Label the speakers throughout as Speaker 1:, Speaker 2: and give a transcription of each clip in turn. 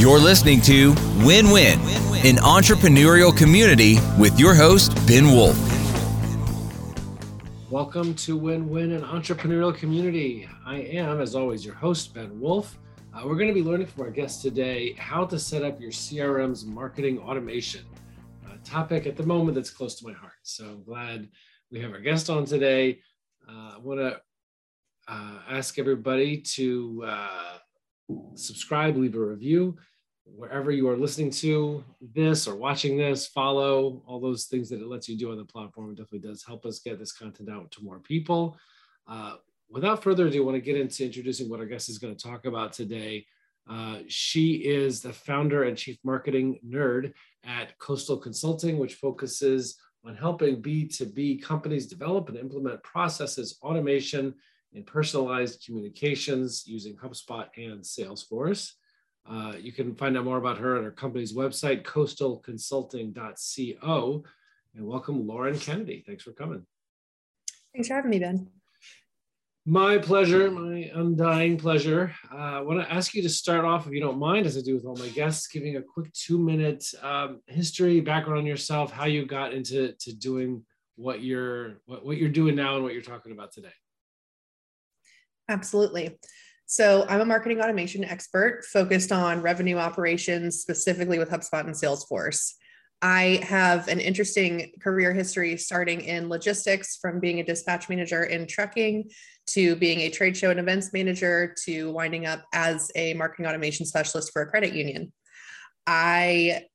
Speaker 1: You're listening to Win Win, an entrepreneurial community with your host, Ben Wolf.
Speaker 2: Welcome to Win Win, an entrepreneurial community. I am, as always, your host, Ben Wolf. Uh, we're going to be learning from our guest today how to set up your CRM's marketing automation, topic at the moment that's close to my heart. So I'm glad we have our guest on today. Uh, I want to uh, ask everybody to uh, subscribe, leave a review wherever you are listening to this or watching this, follow all those things that it lets you do on the platform. It definitely does help us get this content out to more people. Uh, without further ado, I want to get into introducing what our guest is going to talk about today. Uh, she is the founder and chief marketing nerd at Coastal Consulting, which focuses on helping B2B companies develop and implement processes, automation, and personalized communications using HubSpot and Salesforce. Uh, you can find out more about her at her company's website, coastalconsulting.co. And welcome, Lauren Kennedy. Thanks for coming.
Speaker 3: Thanks for having me, Ben.
Speaker 2: My pleasure, my undying pleasure. Uh, I want to ask you to start off, if you don't mind, as I do with all my guests, giving a quick two minute um, history, background on yourself, how you got into to doing what you're what, what you're doing now and what you're talking about today.
Speaker 3: Absolutely. So I'm a marketing automation expert focused on revenue operations, specifically with HubSpot and Salesforce. I have an interesting career history starting in logistics from being a dispatch manager in trucking to being a trade show and events manager to winding up as a marketing automation specialist for a credit union. I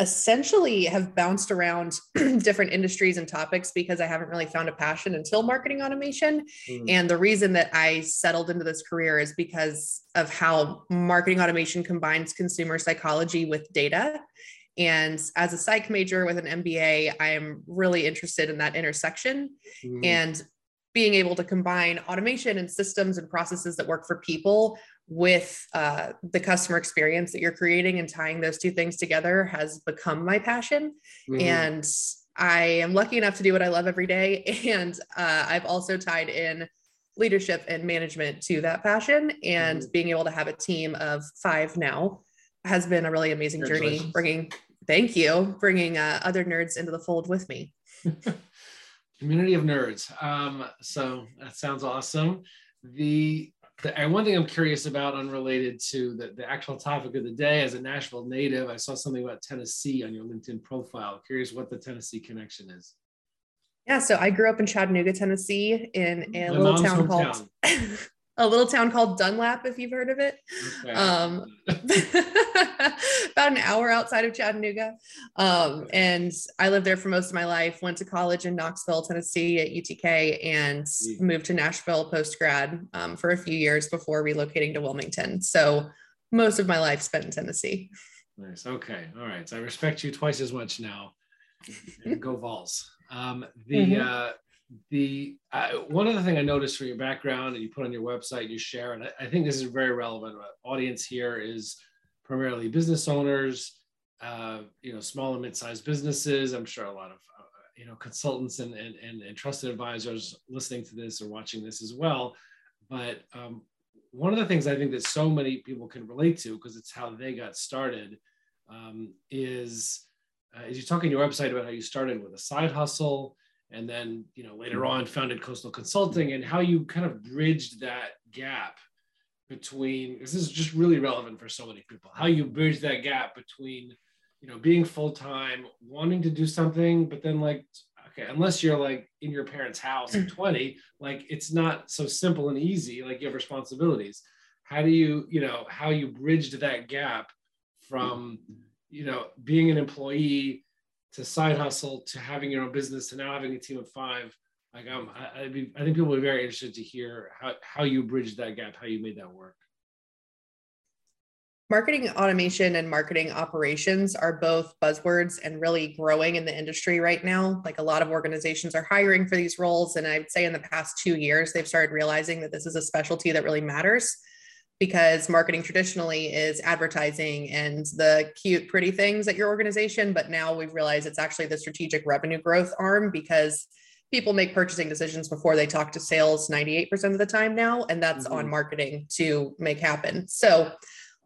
Speaker 3: essentially have bounced around different industries and topics because I haven't really found a passion until marketing automation. Mm. And the reason that I settled into this career is because of how marketing automation combines consumer psychology with data. And as a psych major with an MBA, I am really interested in that intersection. Mm. And being able to combine automation and systems and processes that work for people with uh, the customer experience that you're creating and tying those two things together has become my passion. Mm-hmm. And I am lucky enough to do what I love every day. And uh, I've also tied in leadership and management to that passion. And mm-hmm. being able to have a team of five now has been a really amazing journey, bringing, thank you, bringing uh, other nerds into the fold with me.
Speaker 2: Community of nerds. Um, so that sounds awesome. The, the and one thing I'm curious about, unrelated to the, the actual topic of the day, as a Nashville native, I saw something about Tennessee on your LinkedIn profile. Curious what the Tennessee connection is.
Speaker 3: Yeah, so I grew up in Chattanooga, Tennessee, in a My little town hometown. called a little town called Dunlap, if you've heard of it. Okay. Um, about an hour outside of Chattanooga. Um, and I lived there for most of my life, went to college in Knoxville, Tennessee at UTK, and moved to Nashville post grad um, for a few years before relocating to Wilmington. So most of my life spent in Tennessee.
Speaker 2: Nice. Okay. All right. So I respect you twice as much now. go Vols. Um, the mm-hmm. uh, the uh, one other thing I noticed for your background and you put on your website, you share, and I, I think this is very relevant. Our audience here is primarily business owners, uh, you know, small and mid-sized businesses. I'm sure a lot of uh, you know consultants and, and, and and trusted advisors listening to this or watching this as well. But um, one of the things I think that so many people can relate to because it's how they got started um, is uh, is you talk on your website about how you started with a side hustle and then you know later hmm. on founded coastal consulting and how you kind of bridged that gap between this is just really relevant for so many people how you bridge that gap between you know being full-time wanting to do something but then like okay unless you're like in your parents house at hmm. 20 like it's not so simple and easy like you have responsibilities. How do you you know how you bridged that gap from you know being an employee to side hustle to having your own business to now having a team of five like um, I, be, I think people would be very interested to hear how, how you bridged that gap, how you made that work.
Speaker 3: Marketing automation and marketing operations are both buzzwords and really growing in the industry right now. Like a lot of organizations are hiring for these roles. And I'd say in the past two years, they've started realizing that this is a specialty that really matters because marketing traditionally is advertising and the cute, pretty things at your organization. But now we've realized it's actually the strategic revenue growth arm because people make purchasing decisions before they talk to sales 98% of the time now. And that's mm-hmm. on marketing to make happen. So,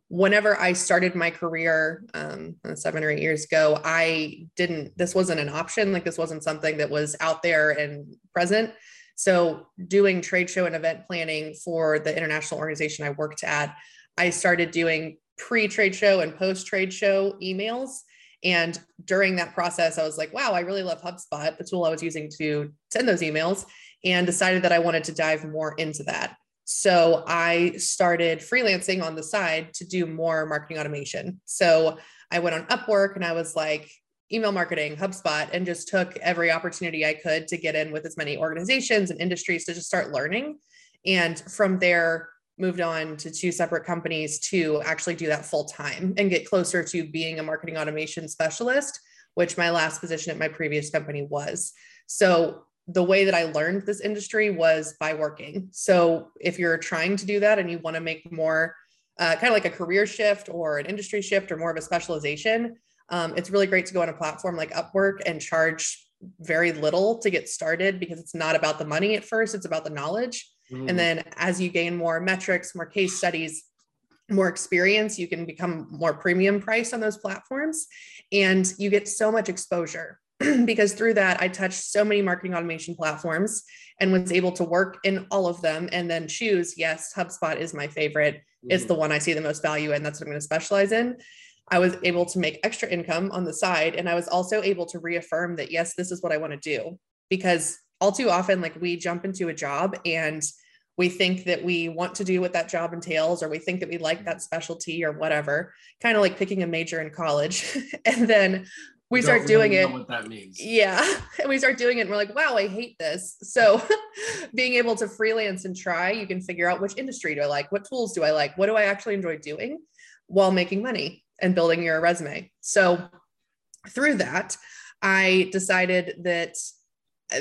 Speaker 3: whenever I started my career um, seven or eight years ago, I didn't, this wasn't an option. Like this wasn't something that was out there and present. So, doing trade show and event planning for the international organization I worked at, I started doing pre trade show and post trade show emails. And during that process, I was like, wow, I really love HubSpot, the tool I was using to send those emails, and decided that I wanted to dive more into that. So I started freelancing on the side to do more marketing automation. So I went on Upwork and I was like, email marketing, HubSpot, and just took every opportunity I could to get in with as many organizations and industries to just start learning. And from there, moved on to two separate companies to actually do that full time and get closer to being a marketing automation specialist, which my last position at my previous company was. So the way that I learned this industry was by working. So if you're trying to do that and you want to make more uh, kind of like a career shift or an industry shift or more of a specialization, um, it's really great to go on a platform like Upwork and charge very little to get started because it's not about the money at first, it's about the knowledge. Mm. And then as you gain more metrics, more case studies, more experience, you can become more premium priced on those platforms and you get so much exposure because through that I touched so many marketing automation platforms and was able to work in all of them and then choose yes HubSpot is my favorite mm-hmm. it's the one I see the most value in that's what I'm going to specialize in I was able to make extra income on the side. And I was also able to reaffirm that, yes, this is what I want to do. Because all too often, like we jump into a job and we think that we want to do what that job entails, or we think that we like that specialty or whatever, kind of like picking a major in college. and then we start really doing it.
Speaker 2: What that means.
Speaker 3: Yeah. And we start doing it and we're like, wow, I hate this. So being able to freelance and try, you can figure out which industry do I like? What tools do I like? What do I actually enjoy doing while making money? And building your resume. So through that, I decided that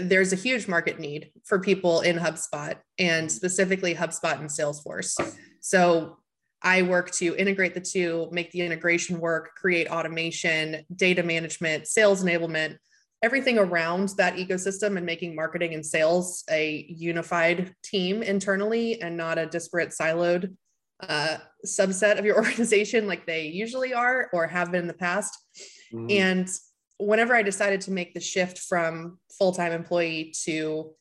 Speaker 3: there's a huge market need for people in HubSpot and specifically HubSpot and Salesforce. So I work to integrate the two, make the integration work, create automation, data management, sales enablement, everything around that ecosystem and making marketing and sales a unified team internally and not a disparate siloed uh, subset of your organization like they usually are or have been in the past. Mm-hmm. And whenever I decided to make the shift from full time employee to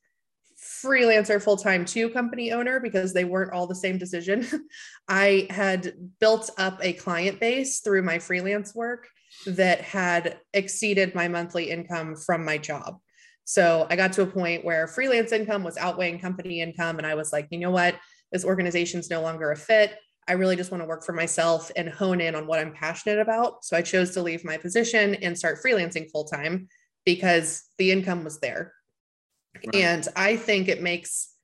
Speaker 3: freelancer full time to company owner because they weren't all the same decision, I had built up a client base through my freelance work that had exceeded my monthly income from my job. So I got to a point where freelance income was outweighing company income. And I was like, you know what? This organization's no longer a fit. I really just want to work for myself and hone in on what I'm passionate about. So I chose to leave my position and start freelancing full time because the income was there. Right. And I think it makes,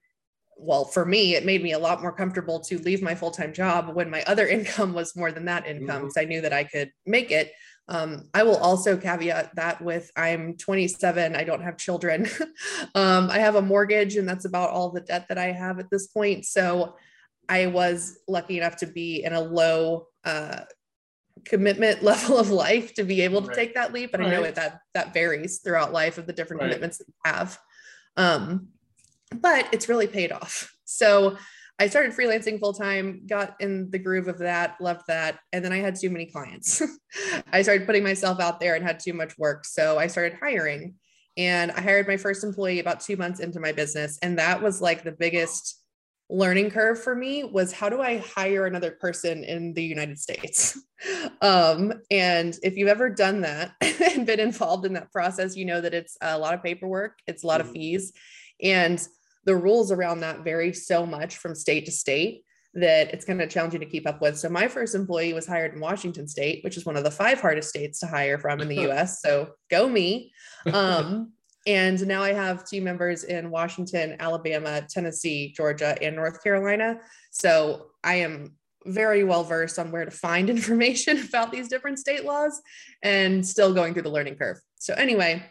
Speaker 3: well, for me, it made me a lot more comfortable to leave my full time job when my other income was more than that income because mm-hmm. I knew that I could make it. Um, I will also caveat that with I'm 27, I don't have children. um, I have a mortgage, and that's about all the debt that I have at this point. So I was lucky enough to be in a low uh, commitment level of life to be able to right. take that leap. And right. I know it, that that varies throughout life of the different right. commitments that you have. Um, but it's really paid off. So I started freelancing full time, got in the groove of that, loved that. And then I had too many clients. I started putting myself out there and had too much work. So I started hiring and I hired my first employee about two months into my business. And that was like the biggest learning curve for me was how do I hire another person in the United States? Um, and if you've ever done that and been involved in that process, you know that it's a lot of paperwork, it's a lot of mm-hmm. fees. And the rules around that vary so much from state to state that it's kind of challenging to keep up with. So my first employee was hired in Washington state, which is one of the five hardest states to hire from in the US. So go me. Um, and now I have team members in Washington, Alabama, Tennessee, Georgia, and North Carolina. So I am very well versed on where to find information about these different state laws and still going through the learning curve. So anyway,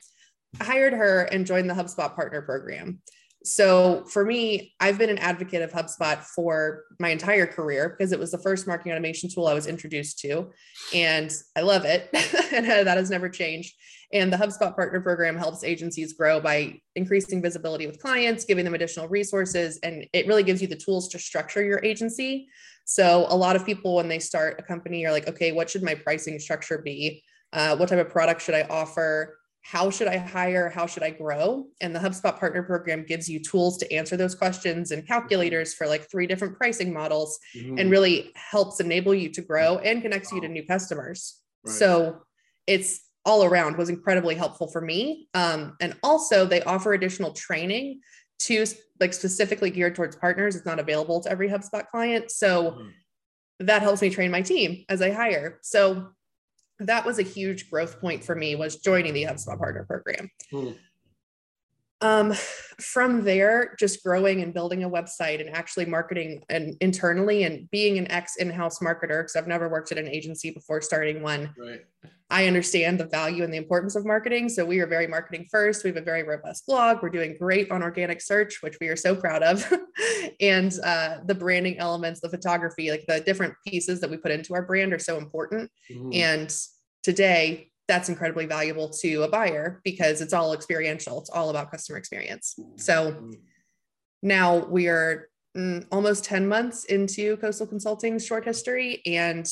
Speaker 3: I hired her and joined the HubSpot partner program. So for me, I've been an advocate of HubSpot for my entire career because it was the first marketing automation tool I was introduced to, and I love it, and that has never changed. And the HubSpot Partner Program helps agencies grow by increasing visibility with clients, giving them additional resources, and it really gives you the tools to structure your agency. So a lot of people, when they start a company, are like, okay, what should my pricing structure be? Uh, what type of product should I offer? How should I hire? How should I grow? And the HubSpot Partner Program gives you tools to answer those questions and calculators for like three different pricing models mm-hmm. and really helps enable you to grow and connects you to new customers. Right. So it's all around was incredibly helpful for me. Um, and also, they offer additional training to like specifically geared towards partners. It's not available to every HubSpot client. So mm-hmm. that helps me train my team as I hire. So that was a huge growth point for me was joining the HubSpot partner program. Hmm. Um, from there, just growing and building a website and actually marketing and internally and being an ex in-house marketer, because I've never worked at an agency before starting one.
Speaker 2: Right.
Speaker 3: I understand the value and the importance of marketing. So we are very marketing first. We have a very robust blog. We're doing great on organic search, which we are so proud of. and uh, the branding elements, the photography, like the different pieces that we put into our brand are so important. Mm-hmm. And today, that's incredibly valuable to a buyer because it's all experiential. It's all about customer experience. So mm-hmm. now we are mm, almost 10 months into Coastal Consulting's short history, and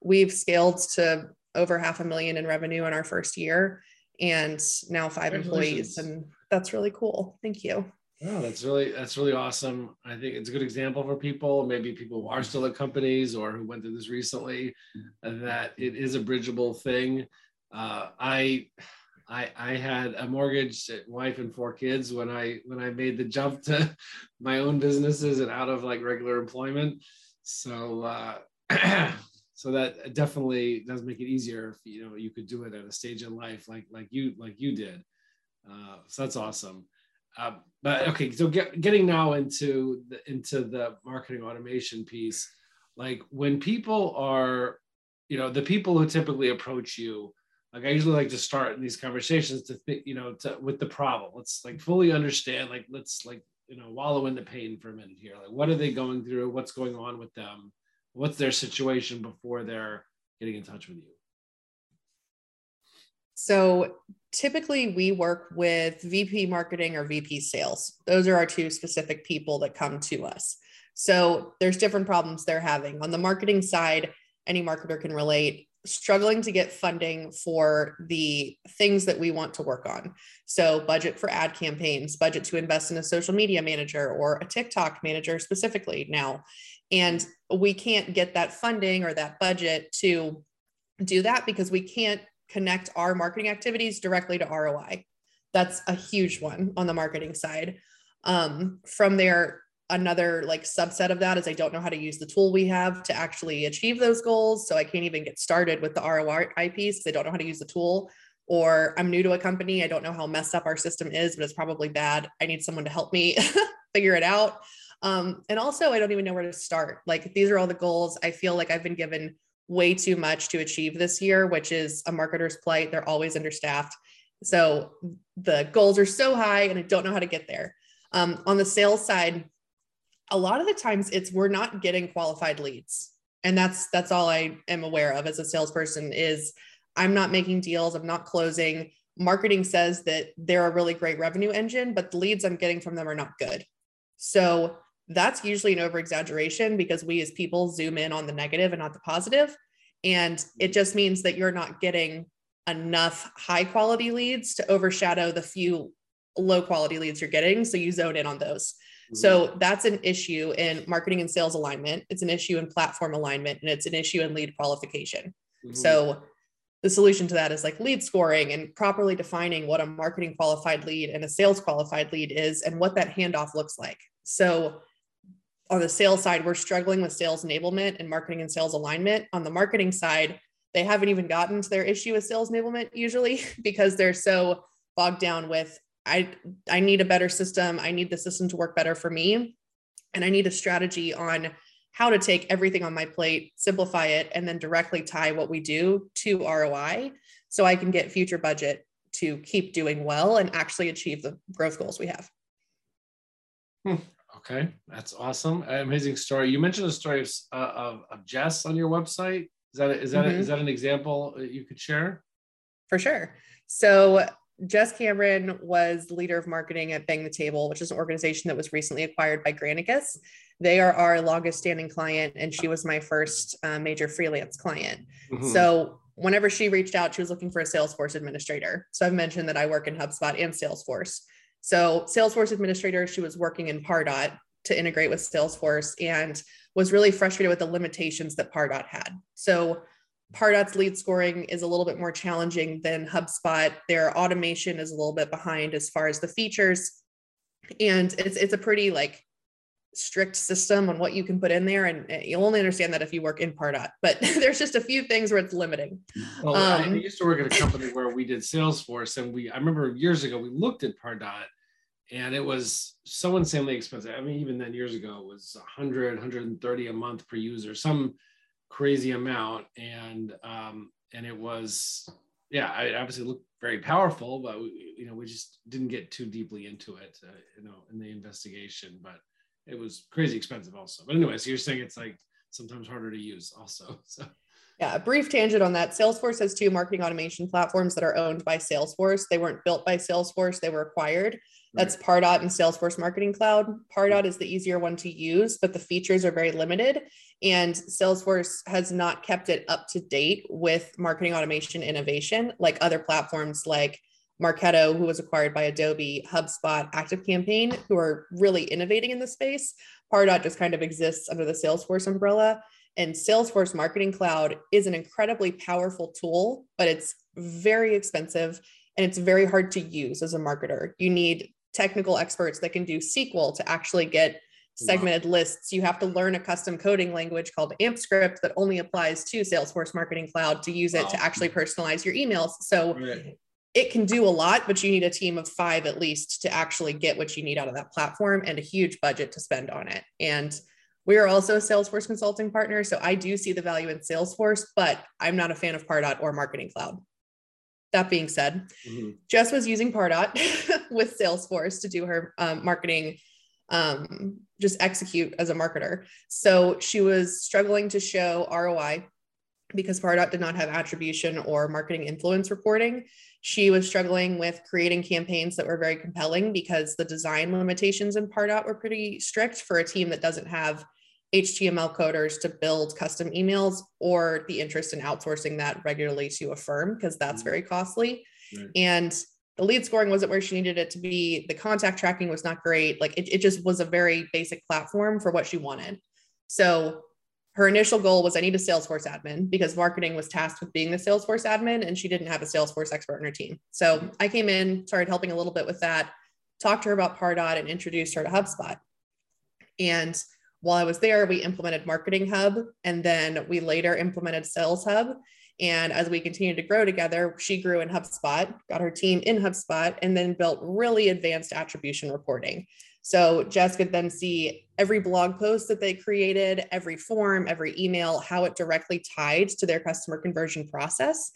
Speaker 3: we've scaled to over half a million in revenue in our first year and now five employees. And that's really cool. Thank you.
Speaker 2: Oh, that's really that's really awesome. I think it's a good example for people, maybe people who are still at companies or who went through this recently, that it is a bridgeable thing. Uh, I, I, I had a mortgage, wife, and four kids when I when I made the jump to my own businesses and out of like regular employment. So uh, so that definitely does make it easier if you know you could do it at a stage in life like like you like you did. Uh, so that's awesome. Uh, but okay, so get, getting now into the into the marketing automation piece, like when people are, you know, the people who typically approach you, like I usually like to start in these conversations to think, you know, to with the problem. Let's like fully understand, like let's like you know wallow in the pain for a minute here. Like what are they going through? What's going on with them? What's their situation before they're getting in touch with you?
Speaker 3: So typically we work with VP marketing or VP sales. Those are our two specific people that come to us. So there's different problems they're having. On the marketing side, any marketer can relate struggling to get funding for the things that we want to work on. So, budget for ad campaigns, budget to invest in a social media manager or a TikTok manager specifically now. And we can't get that funding or that budget to do that because we can't connect our marketing activities directly to ROI. That's a huge one on the marketing side. Um, from there, another like subset of that is I don't know how to use the tool we have to actually achieve those goals. So I can't even get started with the ROI piece because I don't know how to use the tool. Or I'm new to a company. I don't know how messed up our system is, but it's probably bad. I need someone to help me figure it out. Um, and also, I don't even know where to start. Like, these are all the goals. I feel like I've been given way too much to achieve this year, which is a marketer's plight. They're always understaffed. So the goals are so high and I don't know how to get there. Um, on the sales side, a lot of the times it's we're not getting qualified leads. And that's that's all I am aware of as a salesperson is I'm not making deals, I'm not closing. Marketing says that they're a really great revenue engine, but the leads I'm getting from them are not good. So that's usually an over exaggeration because we as people zoom in on the negative and not the positive. And it just means that you're not getting enough high quality leads to overshadow the few low quality leads you're getting. So you zone in on those. Mm-hmm. So that's an issue in marketing and sales alignment. It's an issue in platform alignment and it's an issue in lead qualification. Mm-hmm. So the solution to that is like lead scoring and properly defining what a marketing qualified lead and a sales qualified lead is and what that handoff looks like. So on the sales side, we're struggling with sales enablement and marketing and sales alignment. On the marketing side, they haven't even gotten to their issue with sales enablement usually because they're so bogged down with I I need a better system. I need the system to work better for me. And I need a strategy on how to take everything on my plate, simplify it, and then directly tie what we do to ROI so I can get future budget to keep doing well and actually achieve the growth goals we have.
Speaker 2: Hmm. Okay, that's awesome. Amazing story. You mentioned a story of, uh, of, of Jess on your website. Is that is that mm-hmm. is that an example you could share?
Speaker 3: For sure. So Jess Cameron was the leader of marketing at Bang the Table, which is an organization that was recently acquired by Granicus. They are our longest standing client, and she was my first uh, major freelance client. Mm-hmm. So, whenever she reached out, she was looking for a Salesforce administrator. So, I've mentioned that I work in HubSpot and Salesforce. So, Salesforce administrator, she was working in Pardot to integrate with Salesforce and was really frustrated with the limitations that Pardot had. So, Pardot's lead scoring is a little bit more challenging than HubSpot. Their automation is a little bit behind as far as the features. And it's it's a pretty like strict system on what you can put in there and eh, you'll only understand that if you work in Pardot. But there's just a few things where it's limiting.
Speaker 2: Well, um, I used to work at a company where we did Salesforce and we I remember years ago we looked at Pardot and it was so insanely expensive. I mean, even then years ago it was 100, 130 a month per user, some crazy amount and um, and it was yeah I obviously looked very powerful but we, you know we just didn't get too deeply into it uh, you know in the investigation but it was crazy expensive also but anyway so you're saying it's like sometimes harder to use also so
Speaker 3: yeah, a brief tangent on that. Salesforce has two marketing automation platforms that are owned by Salesforce. They weren't built by Salesforce, they were acquired. That's Pardot and Salesforce Marketing Cloud. Pardot is the easier one to use, but the features are very limited. And Salesforce has not kept it up to date with marketing automation innovation like other platforms like Marketo, who was acquired by Adobe, HubSpot, ActiveCampaign, who are really innovating in the space. Pardot just kind of exists under the Salesforce umbrella. And Salesforce Marketing Cloud is an incredibly powerful tool, but it's very expensive and it's very hard to use as a marketer. You need technical experts that can do SQL to actually get segmented wow. lists. You have to learn a custom coding language called AmpScript that only applies to Salesforce Marketing Cloud to use it wow. to actually personalize your emails. So right. It can do a lot, but you need a team of five at least to actually get what you need out of that platform and a huge budget to spend on it. And we are also a Salesforce consulting partner. So I do see the value in Salesforce, but I'm not a fan of Pardot or Marketing Cloud. That being said, mm-hmm. Jess was using Pardot with Salesforce to do her um, marketing, um, just execute as a marketer. So she was struggling to show ROI because Pardot did not have attribution or marketing influence reporting. She was struggling with creating campaigns that were very compelling because the design limitations in Pardot were pretty strict for a team that doesn't have HTML coders to build custom emails or the interest in outsourcing that regularly to a firm because that's mm-hmm. very costly. Right. And the lead scoring wasn't where she needed it to be. The contact tracking was not great. Like it, it just was a very basic platform for what she wanted. So her initial goal was I need a Salesforce admin because marketing was tasked with being the Salesforce admin and she didn't have a Salesforce expert in her team. So I came in, started helping a little bit with that, talked to her about Pardot and introduced her to HubSpot. And while I was there, we implemented Marketing Hub and then we later implemented Sales Hub. And as we continued to grow together, she grew in HubSpot, got her team in HubSpot, and then built really advanced attribution reporting. So Jess could then see every blog post that they created, every form, every email, how it directly tied to their customer conversion process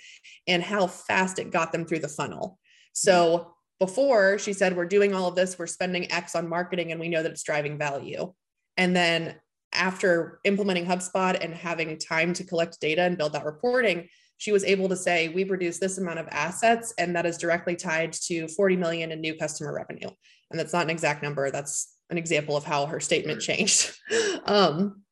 Speaker 3: and how fast it got them through the funnel. So before she said, We're doing all of this, we're spending X on marketing, and we know that it's driving value. And then after implementing HubSpot and having time to collect data and build that reporting, she was able to say, we produce this amount of assets, and that is directly tied to 40 million in new customer revenue. And that's not an exact number. That's an example of how her statement changed. um,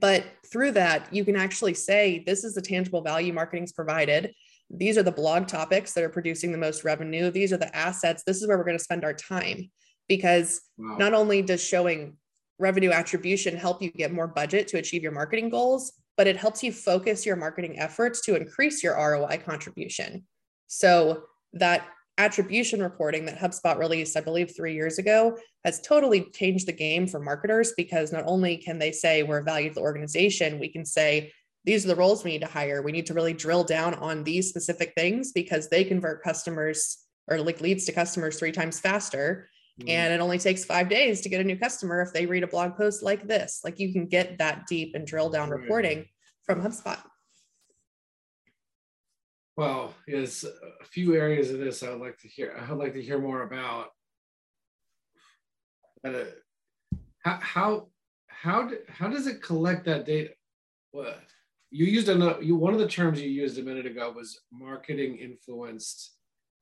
Speaker 3: but through that, you can actually say, this is the tangible value marketing's provided. These are the blog topics that are producing the most revenue. These are the assets. This is where we're going to spend our time because wow. not only does showing revenue attribution help you get more budget to achieve your marketing goals, but it helps you focus your marketing efforts to increase your ROI contribution. So that attribution reporting that HubSpot released, I believe, three years ago, has totally changed the game for marketers because not only can they say we're a valued organization, we can say these are the roles we need to hire. We need to really drill down on these specific things because they convert customers or like leads to customers three times faster Mm-hmm. And it only takes five days to get a new customer if they read a blog post like this. Like you can get that deep and drill down reporting from HubSpot.
Speaker 2: Well, there's a few areas of this I would like to hear. I would like to hear more about. Uh, how how how, how does it collect that data? What you used another you one of the terms you used a minute ago was marketing influenced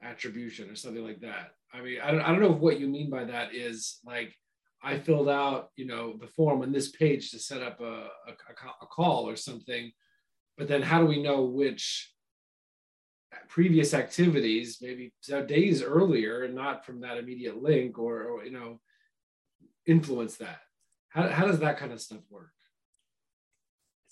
Speaker 2: attribution or something like that. I mean, I don't, I don't know what you mean by that is like I filled out, you know, the form on this page to set up a, a, a call or something, but then how do we know which previous activities, maybe days earlier, and not from that immediate link, or, or you know, influence that? How, how does that kind of stuff work?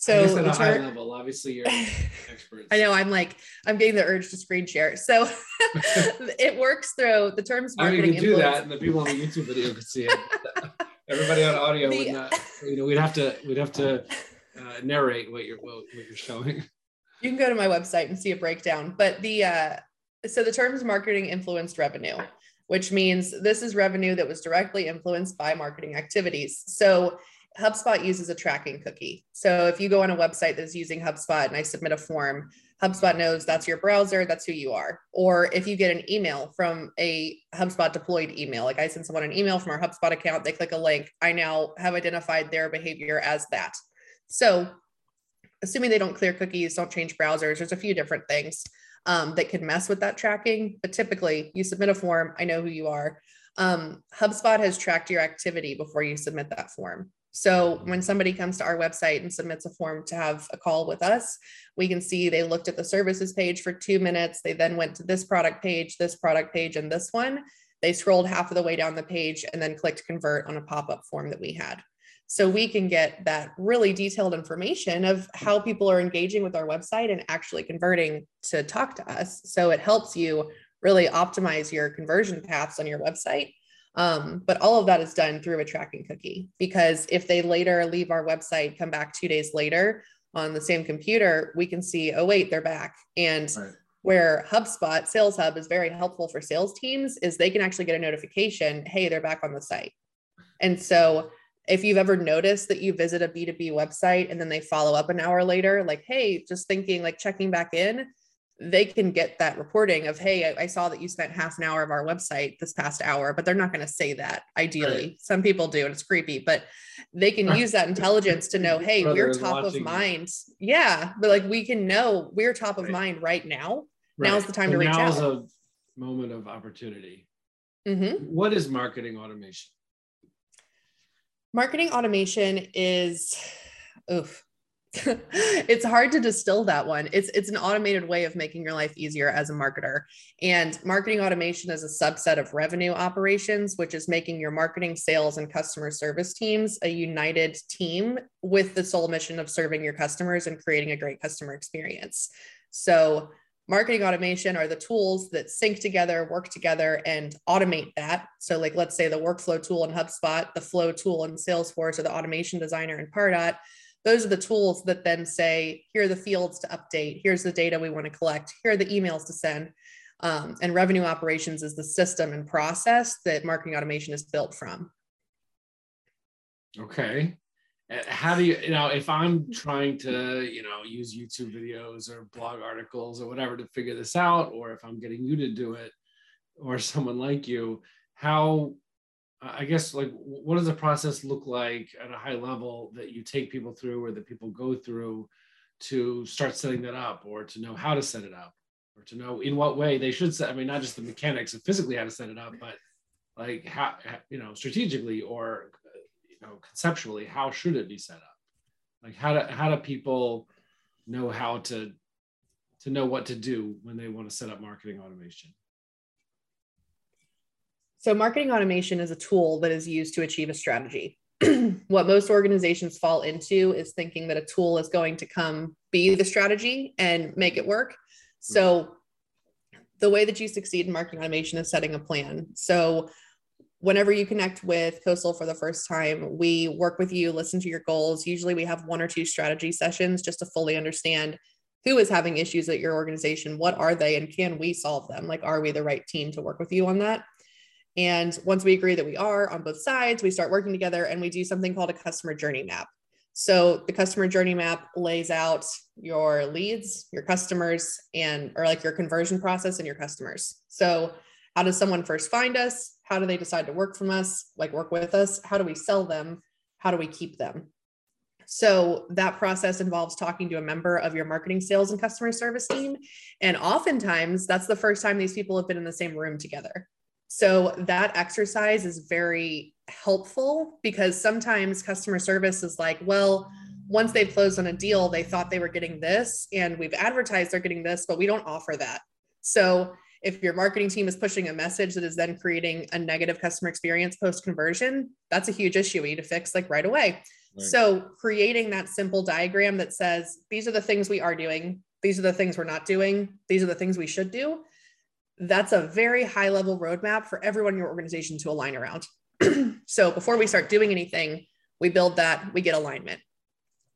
Speaker 3: So
Speaker 2: at a high level, obviously you're experts.
Speaker 3: I know I'm like I'm getting the urge to screen share. So it works through the terms
Speaker 2: marketing. I mean, you can do that, and the people on the YouTube video could see it. Everybody on audio the, would not. You know, we'd have to we'd have to uh, narrate what you're what, what you're showing.
Speaker 3: You can go to my website and see a breakdown. But the uh, so the terms marketing influenced revenue, which means this is revenue that was directly influenced by marketing activities. So HubSpot uses a tracking cookie. So if you go on a website that's using HubSpot and I submit a form, HubSpot knows that's your browser, that's who you are. Or if you get an email from a HubSpot deployed email, like I send someone an email from our HubSpot account, they click a link, I now have identified their behavior as that. So assuming they don't clear cookies, don't change browsers, there's a few different things um, that could mess with that tracking. But typically, you submit a form, I know who you are. Um, HubSpot has tracked your activity before you submit that form. So when somebody comes to our website and submits a form to have a call with us, we can see they looked at the services page for two minutes. They then went to this product page, this product page, and this one. They scrolled half of the way down the page and then clicked convert on a pop up form that we had. So we can get that really detailed information of how people are engaging with our website and actually converting to talk to us. So it helps you really optimize your conversion paths on your website um, but all of that is done through a tracking cookie because if they later leave our website, come back two days later on the same computer, we can see, oh, wait, they're back. And right. where HubSpot Sales Hub is very helpful for sales teams is they can actually get a notification, hey, they're back on the site. And so if you've ever noticed that you visit a B2B website and then they follow up an hour later, like, hey, just thinking, like checking back in, they can get that reporting of hey I, I, saw that you spent half an hour of our website this past hour but they're not going to say that ideally right. some people do and it's creepy but they can use that intelligence to know hey we're top of mind you. yeah but like we can know we're top of right. mind right now right. now's the time so to reach now's out
Speaker 2: a moment of opportunity mm-hmm. what is marketing automation
Speaker 3: marketing automation is oof it's hard to distill that one. It's it's an automated way of making your life easier as a marketer. And marketing automation is a subset of revenue operations, which is making your marketing, sales, and customer service teams a united team with the sole mission of serving your customers and creating a great customer experience. So marketing automation are the tools that sync together, work together, and automate that. So, like, let's say the workflow tool in HubSpot, the flow tool in Salesforce, or the automation designer in Pardot those are the tools that then say, here are the fields to update, here's the data we want to collect, here are the emails to send. Um, and revenue operations is the system and process that marketing automation is built from.
Speaker 2: Okay. Uh, how do you, you know, if I'm trying to, you know, use YouTube videos or blog articles or whatever to figure this out, or if I'm getting you to do it or someone like you, how I guess like what does the process look like at a high level that you take people through or that people go through to start setting that up or to know how to set it up? Or to know in what way they should set I mean not just the mechanics of physically how to set it up but like how you know strategically or know conceptually how should it be set up like how do how do people know how to to know what to do when they want to set up marketing automation
Speaker 3: so, marketing automation is a tool that is used to achieve a strategy. what most organizations fall into is thinking that a tool is going to come be the strategy and make it work. So, the way that you succeed in marketing automation is setting a plan. So, whenever you connect with Coastal for the first time, we work with you, listen to your goals. Usually, we have one or two strategy sessions just to fully understand who is having issues at your organization, what are they, and can we solve them? Like, are we the right team to work with you on that? And once we agree that we are on both sides, we start working together and we do something called a customer journey map. So the customer journey map lays out your leads, your customers, and or like your conversion process and your customers. So How does someone first find us? How do they decide to work from us, like work with us? How do we sell them? How do we keep them? So that process involves talking to a member of your marketing, sales, and customer service team. And oftentimes, that's the first time these people have been in the same room together. So that exercise is very helpful because sometimes customer service is like, well, once they've closed on a deal, they thought they were getting this, and we've advertised they're getting this, but we don't offer that. So if your marketing team is pushing a message that is then creating a negative customer experience post conversion, that's a huge issue we need to fix like right away. Right. So creating that simple diagram that says these are the things we are doing, these are the things we're not doing, these are the things we should do. That's a very high level roadmap for everyone in your organization to align around. so before we start doing anything, we build that, we get alignment.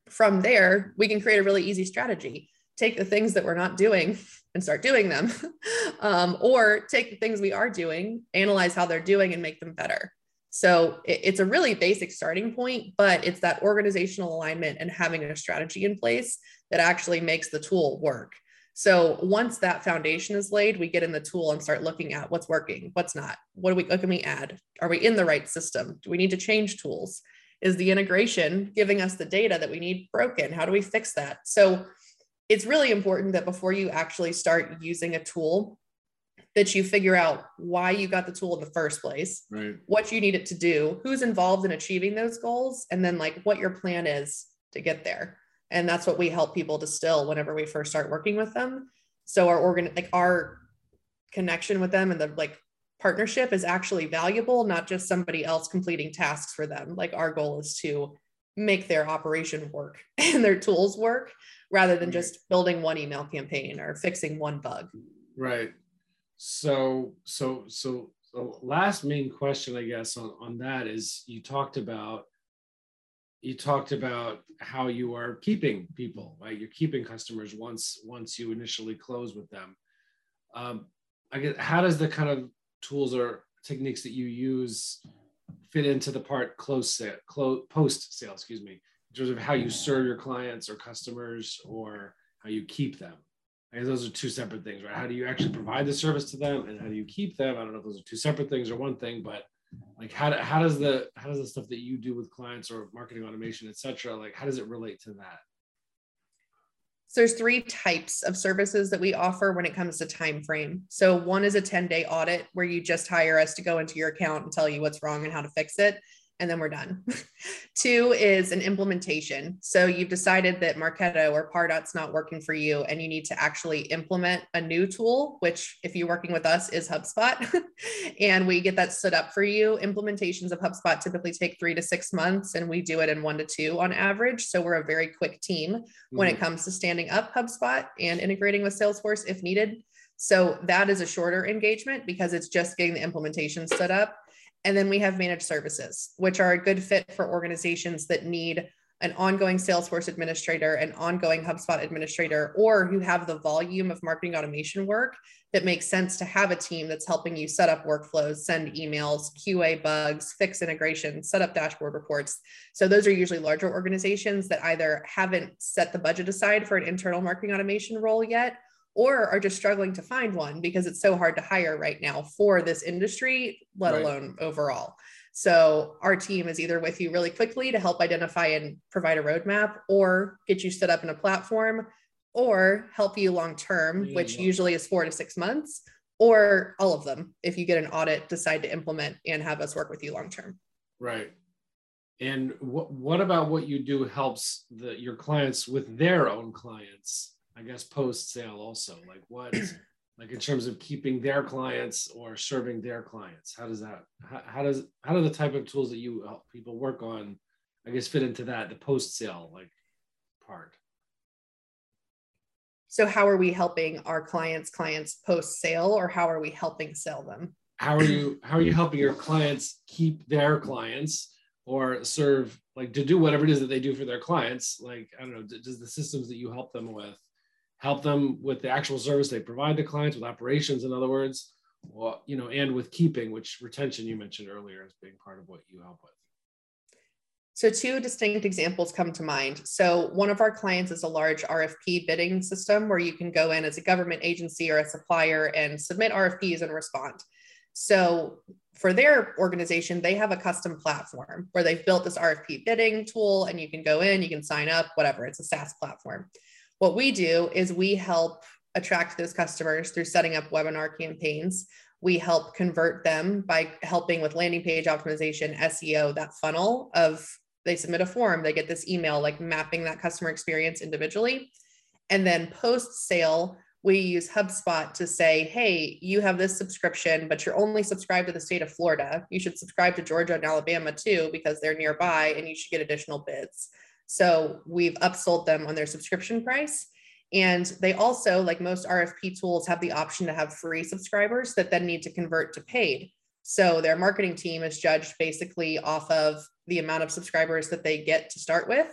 Speaker 3: From there, we can create a really easy strategy. Take the things that we're not doing and start doing them, um, or take the things we are doing, analyze how they're doing, and make them better. So it, it's a really basic starting point, but it's that organizational alignment and having a strategy in place that actually makes the tool work. So once that foundation is laid, we get in the tool and start looking at what's working, what's not. What do we what can we add? Are we in the right system? Do we need to change tools? Is the integration giving us the data that we need broken? How do we fix that? So it's really important that before you actually start using a tool, that you figure out why you got the tool in the first place,
Speaker 2: right.
Speaker 3: what you need it to do, who's involved in achieving those goals, and then like what your plan is to get there. And that's what we help people distill whenever we first start working with them. So our organ like our connection with them and the like partnership is actually valuable, not just somebody else completing tasks for them. Like our goal is to make their operation work and their tools work rather than right. just building one email campaign or fixing one bug.
Speaker 2: Right. So, so, so the last main question, I guess, on, on that is you talked about you talked about how you are keeping people, right? You're keeping customers once once you initially close with them. Um, I guess how does the kind of tools or techniques that you use fit into the part close sale, close post sale, excuse me, in terms of how you serve your clients or customers or how you keep them? I guess those are two separate things, right? How do you actually provide the service to them, and how do you keep them? I don't know if those are two separate things or one thing, but like how, how does the how does the stuff that you do with clients or marketing automation, et cetera, like how does it relate to that?
Speaker 3: So there's three types of services that we offer when it comes to time frame. So one is a 10 day audit where you just hire us to go into your account and tell you what's wrong and how to fix it and then we're done. Two is an implementation. So you've decided that Marketo or Pardot's not working for you and you need to actually implement a new tool, which if you're working with us is HubSpot. and we get that set up for you. Implementations of HubSpot typically take three to six months and we do it in one to two on average. So we're a very quick team mm-hmm. when it mm-hmm. comes to standing up HubSpot and integrating with Salesforce if needed. So that is a shorter engagement because it's just getting the implementation set up and then we have managed services, which are a good fit for organizations that need an ongoing Salesforce administrator, an ongoing HubSpot administrator, or who have the volume of marketing automation work that makes sense to have a team that's helping you set up workflows, send emails, QA bugs, fix integration, set up dashboard reports. So those are usually larger organizations that either haven't set the budget aside for an internal marketing automation role yet, or are just struggling to find one because it's so hard to hire right now for this industry, let right. alone overall. So our team is either with you really quickly to help identify and provide a roadmap or get you set up in a platform or help you long term, yeah, which usually is four to six months, or all of them if you get an audit, decide to implement and have us work with you long term.
Speaker 2: Right. And what what about what you do helps the your clients with their own clients? I guess post sale also? Like what, like in terms of keeping their clients or serving their clients? How does that, how, how does, how do the type of tools that you help people work on, I guess, fit into that, the post sale like part?
Speaker 3: So how are we helping our clients clients post sale or how are we helping sell them?
Speaker 2: How are you how are you helping your clients keep their clients or serve like to do whatever it is that they do for their clients? Like I don't know, does the systems that you help them with help them with the actual service they provide to clients with operations in other words you know and with keeping which retention you mentioned earlier as being part of what you help with
Speaker 3: so two distinct examples come to mind so one of our clients is a large rfp bidding system where you can go in as a government agency or a supplier and submit rfps and respond So for their organization, they have a custom platform where they've built this RFP bidding tool and you can go in, you can sign up, whatever. It's a SaaS platform. What we do is we help attract those customers through setting up webinar campaigns. We help convert them by helping with landing page optimization, SEO, that funnel of they submit a form, they get this email, like mapping that customer experience individually. And then post sale, we use HubSpot to say, hey, you have this subscription, but you're only subscribed to the state of Florida. You should subscribe to Georgia and Alabama too, because they're nearby and you should get additional bids. So we've upsold them on their subscription price. And they also, like most RFP tools, have the option to have free subscribers that then need to convert to paid. So their marketing team is judged basically off of the amount of subscribers that they get to start with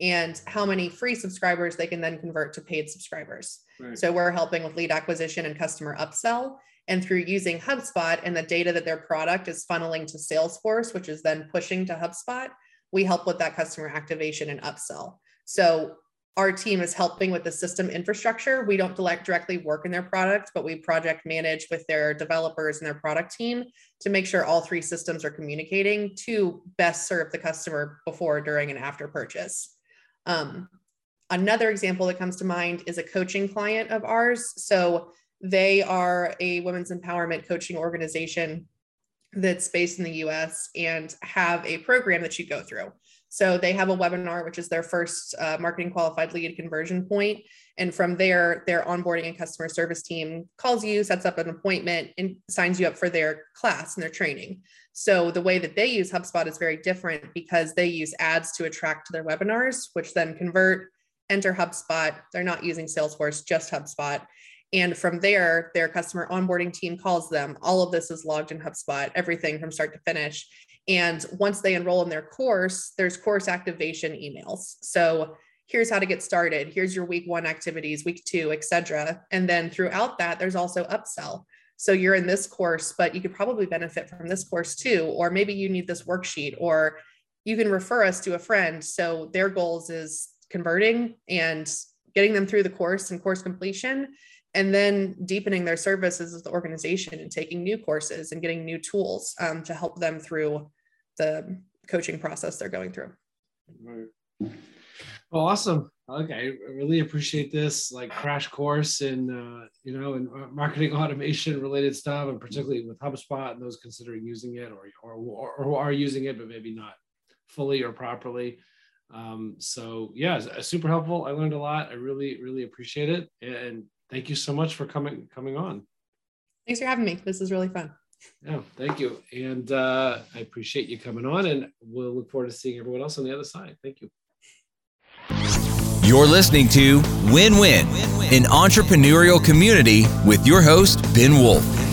Speaker 3: and how many free subscribers they can then convert to paid subscribers. Right. So we're helping with lead acquisition and customer upsell. And through using HubSpot and the data that their product is funneling to Salesforce, which is then pushing to HubSpot, we help with that customer activation and upsell. So our team is helping with the system infrastructure. We don't directly work in their product, but we project manage with their developers and their product team to make sure all three systems are communicating to best serve the customer before, during, and after purchase. Um, another example that comes to mind is a coaching client of ours. So they are a women's empowerment coaching organization that's based in the US and have a program that you go through. So they have a webinar, which is their first uh, marketing qualified lead conversion point. And from there, their onboarding and customer service team calls you, sets up an appointment, and signs you up for their class and their training. So the way that they use HubSpot is very different because they use ads to attract to their webinars, which then convert, enter HubSpot. They're not using Salesforce, just HubSpot. And from there, their customer onboarding team calls them. All of this is logged in HubSpot, everything from start to finish. And once they enroll in their course, there's course activation emails. So here's how to get started. Here's your week one activities, week two, etc. And then throughout that, there's also upsell. So you're in this course, but you could probably benefit from this course too. Or maybe you need this worksheet, or you can refer us to a friend. So their goals is converting and getting them through the course and course completion and then deepening their services as the organization and taking new courses and getting new tools um, to help them through the coaching process they're going through.
Speaker 2: Right. Well, awesome. Okay, I really appreciate this like crash course in uh, you know in marketing automation related stuff, and particularly with HubSpot and those considering using it or or or who are using it but maybe not fully or properly. Um, so yeah, super helpful. I learned a lot. I really really appreciate it, and thank you so much for coming coming on.
Speaker 3: Thanks for having me. This is really fun.
Speaker 2: Yeah, thank you. And uh, I appreciate you coming on, and we'll look forward to seeing everyone else on the other side. Thank you.
Speaker 1: You're listening to Win Win, an entrepreneurial community with your host, Ben Wolf.